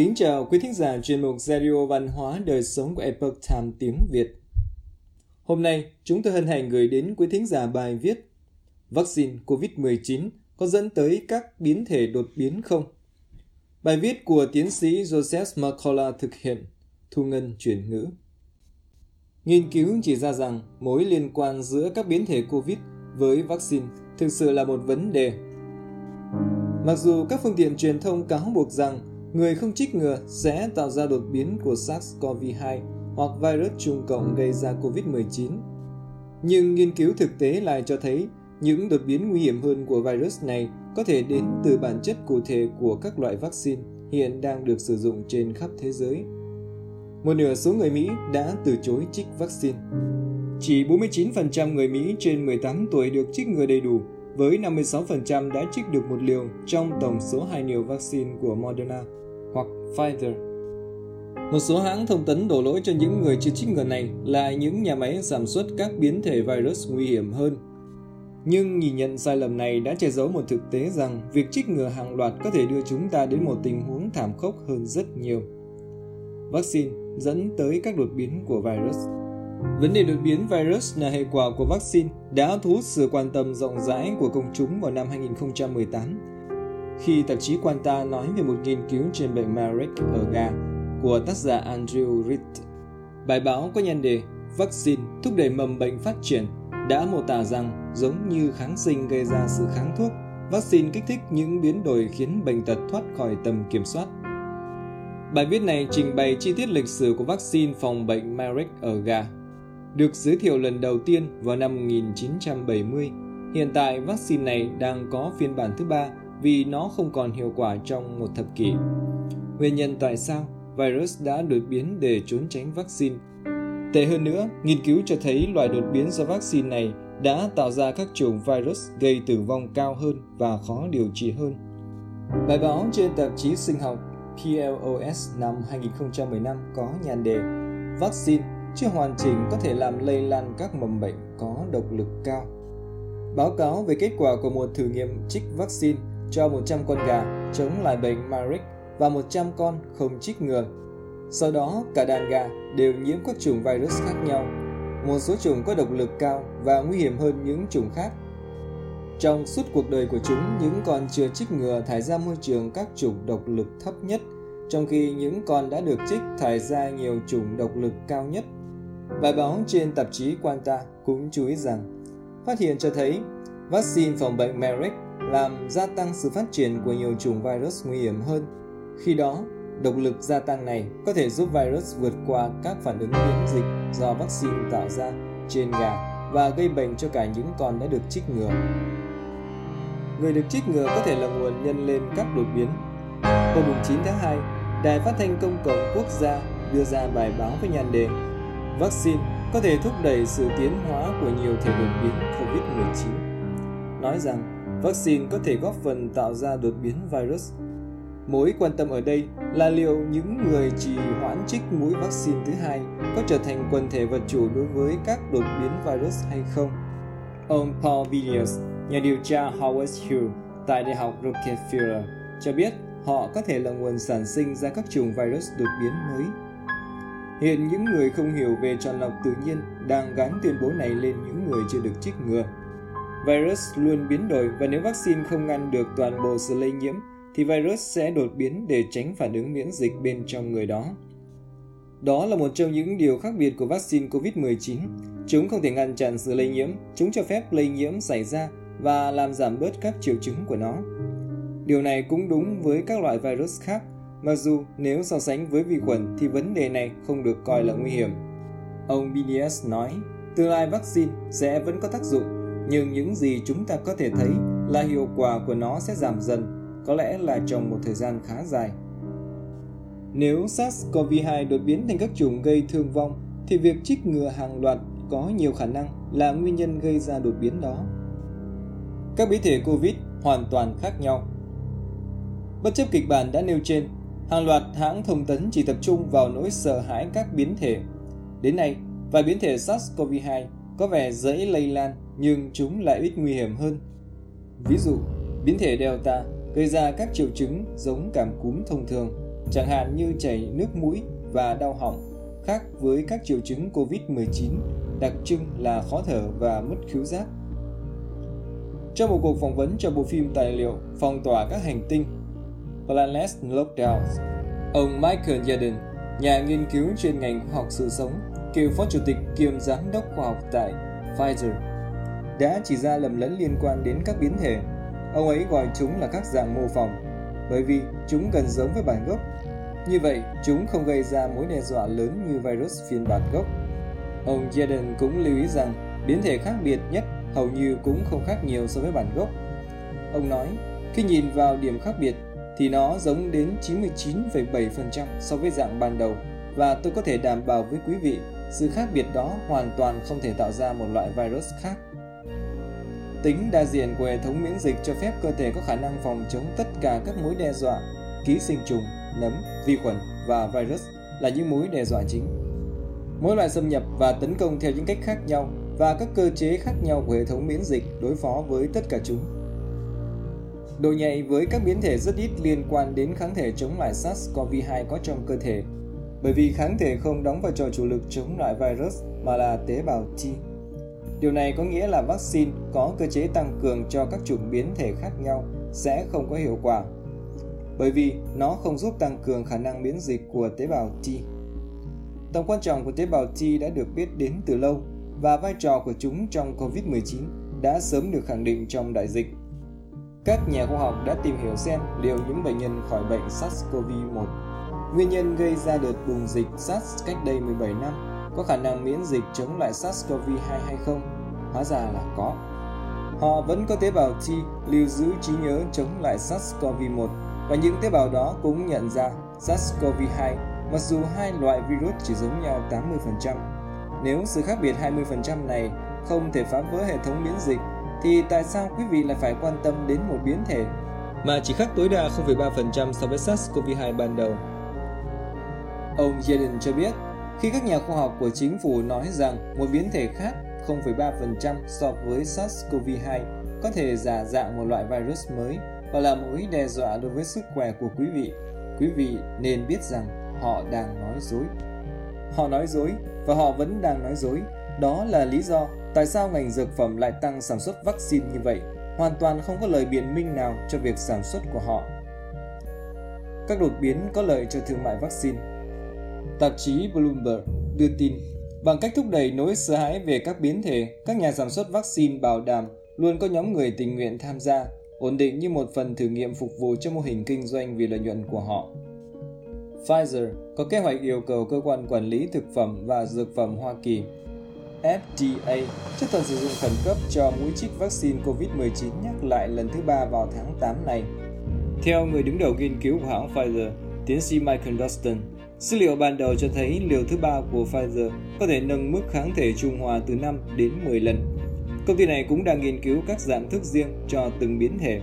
Kính chào quý thính giả chuyên mục Radio Văn hóa Đời Sống của Epoch Time tiếng Việt. Hôm nay, chúng tôi hân hạnh gửi đến quý thính giả bài viết Vaccine COVID-19 có dẫn tới các biến thể đột biến không? Bài viết của tiến sĩ Joseph McCullough thực hiện, Thu Ngân chuyển ngữ. Nghiên cứu chỉ ra rằng mối liên quan giữa các biến thể COVID với vaccine thực sự là một vấn đề. Mặc dù các phương tiện truyền thông cáo buộc rằng người không trích ngừa sẽ tạo ra đột biến của SARS-CoV-2 hoặc virus trùng cộng gây ra COVID-19. Nhưng nghiên cứu thực tế lại cho thấy những đột biến nguy hiểm hơn của virus này có thể đến từ bản chất cụ thể của các loại vaccine hiện đang được sử dụng trên khắp thế giới. Một nửa số người Mỹ đã từ chối trích vaccine. Chỉ 49% người Mỹ trên 18 tuổi được trích ngừa đầy đủ, với 56% đã trích được một liều trong tổng số hai liều vaccine của Moderna Pfizer. Một số hãng thông tấn đổ lỗi cho những người chưa trích ngừa này là những nhà máy sản xuất các biến thể virus nguy hiểm hơn. Nhưng nhìn nhận sai lầm này đã che giấu một thực tế rằng việc trích ngừa hàng loạt có thể đưa chúng ta đến một tình huống thảm khốc hơn rất nhiều. Vaccine dẫn tới các đột biến của virus. Vấn đề đột biến virus là hệ quả của vaccine đã thu hút sự quan tâm rộng rãi của công chúng vào năm 2018 khi tạp chí Quanta nói về một nghiên cứu trên bệnh Marek ở gà của tác giả Andrew Reed. Bài báo có nhan đề Vaccine thúc đẩy mầm bệnh phát triển đã mô tả rằng giống như kháng sinh gây ra sự kháng thuốc, vaccine kích thích những biến đổi khiến bệnh tật thoát khỏi tầm kiểm soát. Bài viết này trình bày chi tiết lịch sử của vaccine phòng bệnh Marek ở gà. Được giới thiệu lần đầu tiên vào năm 1970, hiện tại vaccine này đang có phiên bản thứ ba vì nó không còn hiệu quả trong một thập kỷ. Nguyên nhân tại sao virus đã đột biến để trốn tránh vaccine? Tệ hơn nữa, nghiên cứu cho thấy loại đột biến do vaccine này đã tạo ra các chủng virus gây tử vong cao hơn và khó điều trị hơn. Bài báo trên tạp chí sinh học PLOS năm 2015 có nhan đề Vaccine chưa hoàn chỉnh có thể làm lây lan các mầm bệnh có độc lực cao. Báo cáo về kết quả của một thử nghiệm trích vaccine cho 100 con gà chống lại bệnh Marek và 100 con không trích ngừa. Sau đó, cả đàn gà đều nhiễm các chủng virus khác nhau. Một số chủng có độc lực cao và nguy hiểm hơn những chủng khác. Trong suốt cuộc đời của chúng, những con chưa trích ngừa thải ra môi trường các chủng độc lực thấp nhất, trong khi những con đã được trích thải ra nhiều chủng độc lực cao nhất. Bài báo trên tạp chí Quanta cũng chú ý rằng, phát hiện cho thấy vaccine phòng bệnh Marek làm gia tăng sự phát triển của nhiều chủng virus nguy hiểm hơn. Khi đó, độc lực gia tăng này có thể giúp virus vượt qua các phản ứng miễn dịch do vaccine tạo ra trên gà và gây bệnh cho cả những con đã được trích ngừa. Người được trích ngừa có thể là nguồn nhân lên các đột biến. Hôm 9 tháng 2, Đài Phát thanh Công cộng Quốc gia đưa ra bài báo với nhan đề Vaccine có thể thúc đẩy sự tiến hóa của nhiều thể đột biến COVID-19. Nói rằng vaccine có thể góp phần tạo ra đột biến virus. Mối quan tâm ở đây là liệu những người trì hoãn trích mũi vaccine thứ hai có trở thành quần thể vật chủ đối với các đột biến virus hay không. Ông Paul Villiers, nhà điều tra Howard Hughes tại Đại học Rockefeller, cho biết họ có thể là nguồn sản sinh ra các chủng virus đột biến mới. Hiện những người không hiểu về chọn lọc tự nhiên đang gắn tuyên bố này lên những người chưa được trích ngừa. Virus luôn biến đổi và nếu vaccine không ngăn được toàn bộ sự lây nhiễm thì virus sẽ đột biến để tránh phản ứng miễn dịch bên trong người đó. Đó là một trong những điều khác biệt của vaccine COVID-19. Chúng không thể ngăn chặn sự lây nhiễm, chúng cho phép lây nhiễm xảy ra và làm giảm bớt các triệu chứng của nó. Điều này cũng đúng với các loại virus khác, mặc dù nếu so sánh với vi khuẩn thì vấn đề này không được coi là nguy hiểm. Ông BDS nói, tương lai vaccine sẽ vẫn có tác dụng nhưng những gì chúng ta có thể thấy là hiệu quả của nó sẽ giảm dần, có lẽ là trong một thời gian khá dài. Nếu SARS-CoV-2 đột biến thành các chủng gây thương vong, thì việc trích ngừa hàng loạt có nhiều khả năng là nguyên nhân gây ra đột biến đó. Các biến thể COVID hoàn toàn khác nhau. Bất chấp kịch bản đã nêu trên, hàng loạt hãng thông tấn chỉ tập trung vào nỗi sợ hãi các biến thể. Đến nay, vài biến thể SARS-CoV-2 có vẻ dễ lây lan nhưng chúng lại ít nguy hiểm hơn. Ví dụ, biến thể Delta gây ra các triệu chứng giống cảm cúm thông thường. chẳng hạn như chảy nước mũi và đau họng, khác với các triệu chứng COVID-19, đặc trưng là khó thở và mất khứu giác. Trong một cuộc phỏng vấn cho bộ phim tài liệu Phong tỏa các hành tinh Planet Lockdown, ông Michael Jordan, nhà nghiên cứu chuyên ngành khoa học sự sống, cựu phó chủ tịch kiêm giám đốc khoa học tại Pfizer, đã chỉ ra lầm lẫn liên quan đến các biến thể. Ông ấy gọi chúng là các dạng mô phỏng, bởi vì chúng gần giống với bản gốc. Như vậy, chúng không gây ra mối đe dọa lớn như virus phiên bản gốc. Ông Jaden cũng lưu ý rằng biến thể khác biệt nhất hầu như cũng không khác nhiều so với bản gốc. Ông nói, khi nhìn vào điểm khác biệt thì nó giống đến 99,7% so với dạng ban đầu và tôi có thể đảm bảo với quý vị sự khác biệt đó hoàn toàn không thể tạo ra một loại virus khác. Tính đa diện của hệ thống miễn dịch cho phép cơ thể có khả năng phòng chống tất cả các mối đe dọa, ký sinh trùng, nấm, vi khuẩn và virus là những mối đe dọa chính. Mỗi loại xâm nhập và tấn công theo những cách khác nhau và các cơ chế khác nhau của hệ thống miễn dịch đối phó với tất cả chúng. Độ nhạy với các biến thể rất ít liên quan đến kháng thể chống lại SARS-CoV-2 có trong cơ thể, bởi vì kháng thể không đóng vai trò chủ lực chống lại virus mà là tế bào T. Điều này có nghĩa là vaccine có cơ chế tăng cường cho các chủng biến thể khác nhau sẽ không có hiệu quả, bởi vì nó không giúp tăng cường khả năng miễn dịch của tế bào T. Tầm quan trọng của tế bào T đã được biết đến từ lâu và vai trò của chúng trong COVID-19 đã sớm được khẳng định trong đại dịch. Các nhà khoa học đã tìm hiểu xem liệu những bệnh nhân khỏi bệnh SARS-CoV-1, nguyên nhân gây ra đợt bùng dịch SARS cách đây 17 năm, có khả năng miễn dịch chống lại SARS-CoV-2 hay không? Hóa ra là có. Họ vẫn có tế bào T lưu giữ trí nhớ chống lại SARS-CoV-1 và những tế bào đó cũng nhận ra SARS-CoV-2 mặc dù hai loại virus chỉ giống nhau 80%. Nếu sự khác biệt 20% này không thể phá vỡ hệ thống miễn dịch thì tại sao quý vị lại phải quan tâm đến một biến thể mà chỉ khác tối đa 0,3% so với SARS-CoV-2 ban đầu? Ông Yellen cho biết, khi các nhà khoa học của chính phủ nói rằng một biến thể khác 0,3% so với SARS-CoV-2 có thể giả dạng một loại virus mới và là mối đe dọa đối với sức khỏe của quý vị, quý vị nên biết rằng họ đang nói dối. Họ nói dối và họ vẫn đang nói dối. Đó là lý do tại sao ngành dược phẩm lại tăng sản xuất vaccine như vậy, hoàn toàn không có lời biện minh nào cho việc sản xuất của họ. Các đột biến có lợi cho thương mại vaccine Tạp chí Bloomberg đưa tin, bằng cách thúc đẩy nỗi sợ hãi về các biến thể, các nhà sản xuất vaccine bảo đảm luôn có nhóm người tình nguyện tham gia, ổn định như một phần thử nghiệm phục vụ cho mô hình kinh doanh vì lợi nhuận của họ. Pfizer có kế hoạch yêu cầu cơ quan quản lý thực phẩm và dược phẩm Hoa Kỳ FDA chấp thuận sử dụng khẩn cấp cho mũi chích vaccine COVID-19 nhắc lại lần thứ ba vào tháng 8 này. Theo người đứng đầu nghiên cứu của hãng Pfizer, tiến sĩ Michael Dustin, dữ liệu ban đầu cho thấy liều thứ ba của Pfizer có thể nâng mức kháng thể trung hòa từ 5 đến 10 lần. Công ty này cũng đang nghiên cứu các dạng thức riêng cho từng biến thể.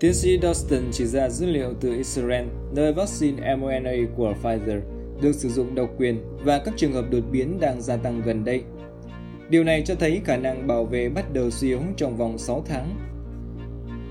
Tiến sĩ Dustin chỉ ra dữ liệu từ Israel, nơi vaccine mRNA của Pfizer được sử dụng độc quyền và các trường hợp đột biến đang gia tăng gần đây Điều này cho thấy khả năng bảo vệ bắt đầu suy yếu trong vòng 6 tháng.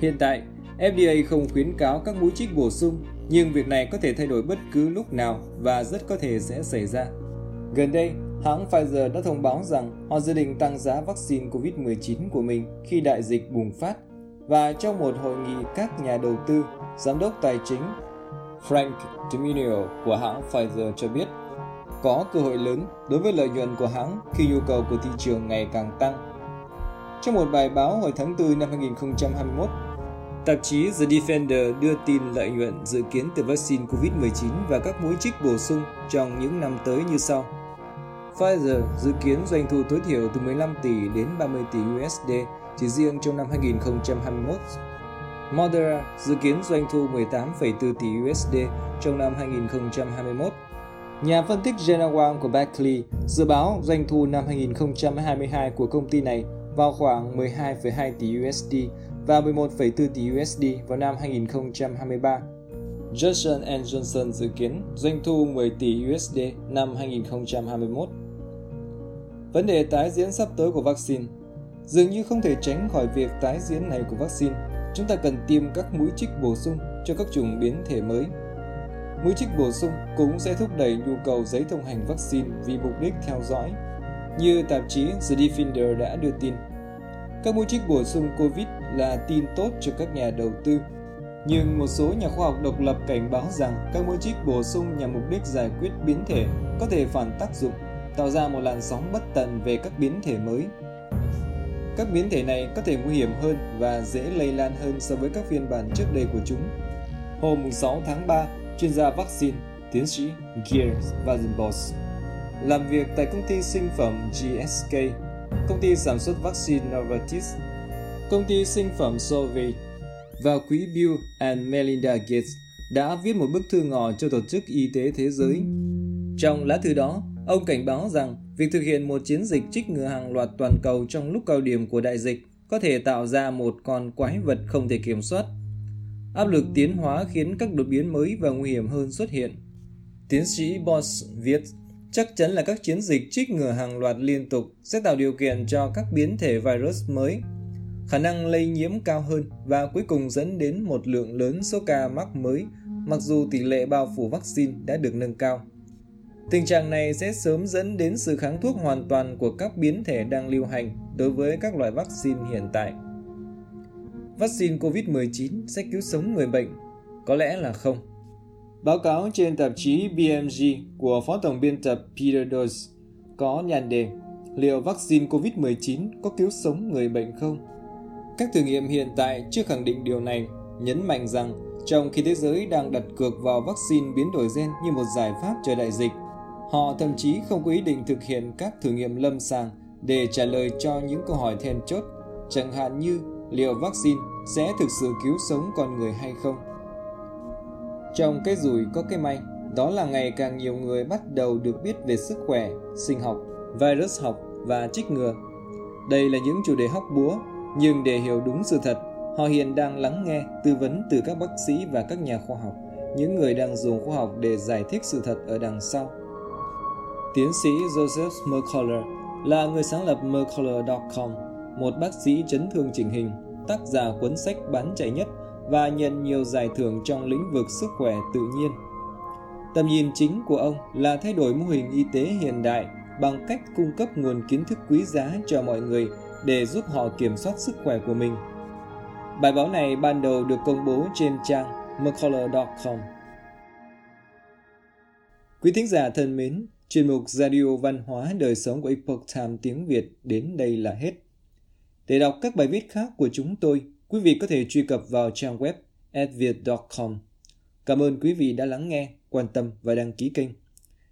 Hiện tại, FDA không khuyến cáo các mũi chích bổ sung, nhưng việc này có thể thay đổi bất cứ lúc nào và rất có thể sẽ xảy ra. Gần đây, hãng Pfizer đã thông báo rằng họ dự định tăng giá vaccine COVID-19 của mình khi đại dịch bùng phát và trong một hội nghị các nhà đầu tư, giám đốc tài chính Frank Dominio của hãng Pfizer cho biết có cơ hội lớn đối với lợi nhuận của hãng khi nhu cầu của thị trường ngày càng tăng. Trong một bài báo hồi tháng 4 năm 2021, tạp chí The Defender đưa tin lợi nhuận dự kiến từ vaccine COVID-19 và các mũi trích bổ sung trong những năm tới như sau. Pfizer dự kiến doanh thu tối thiểu từ 15 tỷ đến 30 tỷ USD chỉ riêng trong năm 2021. Moderna dự kiến doanh thu 18,4 tỷ USD trong năm 2021 Nhà phân tích Jenna Wang của Berkeley dự báo doanh thu năm 2022 của công ty này vào khoảng 12,2 tỷ USD và 11,4 tỷ USD vào năm 2023. Johnson Johnson dự kiến doanh thu 10 tỷ USD năm 2021. Vấn đề tái diễn sắp tới của vaccine Dường như không thể tránh khỏi việc tái diễn này của vaccine. Chúng ta cần tiêm các mũi trích bổ sung cho các chủng biến thể mới Mũi trích bổ sung cũng sẽ thúc đẩy nhu cầu giấy thông hành vaccine vì mục đích theo dõi. Như tạp chí The Defender đã đưa tin, các mũi trích bổ sung COVID là tin tốt cho các nhà đầu tư. Nhưng một số nhà khoa học độc lập cảnh báo rằng các mũi trích bổ sung nhằm mục đích giải quyết biến thể có thể phản tác dụng, tạo ra một làn sóng bất tận về các biến thể mới. Các biến thể này có thể nguy hiểm hơn và dễ lây lan hơn so với các phiên bản trước đây của chúng. Hôm 6 tháng 3, chuyên gia vaccine, tiến sĩ Gears Vazenbos, làm việc tại công ty sinh phẩm GSK, công ty sản xuất vaccine Novartis, công ty sinh phẩm Sovi và quỹ Bill and Melinda Gates đã viết một bức thư ngỏ cho Tổ chức Y tế Thế giới. Trong lá thư đó, ông cảnh báo rằng việc thực hiện một chiến dịch trích ngừa hàng loạt toàn cầu trong lúc cao điểm của đại dịch có thể tạo ra một con quái vật không thể kiểm soát Áp lực tiến hóa khiến các đột biến mới và nguy hiểm hơn xuất hiện. Tiến sĩ Boss viết, chắc chắn là các chiến dịch trích ngừa hàng loạt liên tục sẽ tạo điều kiện cho các biến thể virus mới, khả năng lây nhiễm cao hơn và cuối cùng dẫn đến một lượng lớn số ca mắc mới mặc dù tỷ lệ bao phủ vaccine đã được nâng cao. Tình trạng này sẽ sớm dẫn đến sự kháng thuốc hoàn toàn của các biến thể đang lưu hành đối với các loại vaccine hiện tại vaccine COVID-19 sẽ cứu sống người bệnh? Có lẽ là không. Báo cáo trên tạp chí BMG của Phó Tổng biên tập Peter Dose có nhan đề Liệu vaccine COVID-19 có cứu sống người bệnh không? Các thử nghiệm hiện tại chưa khẳng định điều này, nhấn mạnh rằng trong khi thế giới đang đặt cược vào vaccine biến đổi gen như một giải pháp cho đại dịch, họ thậm chí không có ý định thực hiện các thử nghiệm lâm sàng để trả lời cho những câu hỏi then chốt, chẳng hạn như liệu vaccine sẽ thực sự cứu sống con người hay không. Trong cái rủi có cái may, đó là ngày càng nhiều người bắt đầu được biết về sức khỏe, sinh học, virus học và trích ngừa. Đây là những chủ đề hóc búa, nhưng để hiểu đúng sự thật, họ hiện đang lắng nghe tư vấn từ các bác sĩ và các nhà khoa học, những người đang dùng khoa học để giải thích sự thật ở đằng sau. Tiến sĩ Joseph Mercola là người sáng lập Mercola.com, một bác sĩ chấn thương chỉnh hình tác giả cuốn sách bán chạy nhất và nhận nhiều giải thưởng trong lĩnh vực sức khỏe tự nhiên. Tầm nhìn chính của ông là thay đổi mô hình y tế hiện đại bằng cách cung cấp nguồn kiến thức quý giá cho mọi người để giúp họ kiểm soát sức khỏe của mình. Bài báo này ban đầu được công bố trên trang mccullough.com. Quý thính giả thân mến, chuyên mục Radio Văn hóa Đời Sống của Epoch Times tiếng Việt đến đây là hết. Để đọc các bài viết khác của chúng tôi, quý vị có thể truy cập vào trang web adviet.com. Cảm ơn quý vị đã lắng nghe, quan tâm và đăng ký kênh.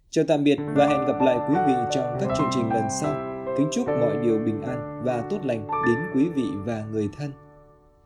Chào tạm biệt và hẹn gặp lại quý vị trong các chương trình lần sau. Kính chúc mọi điều bình an và tốt lành đến quý vị và người thân.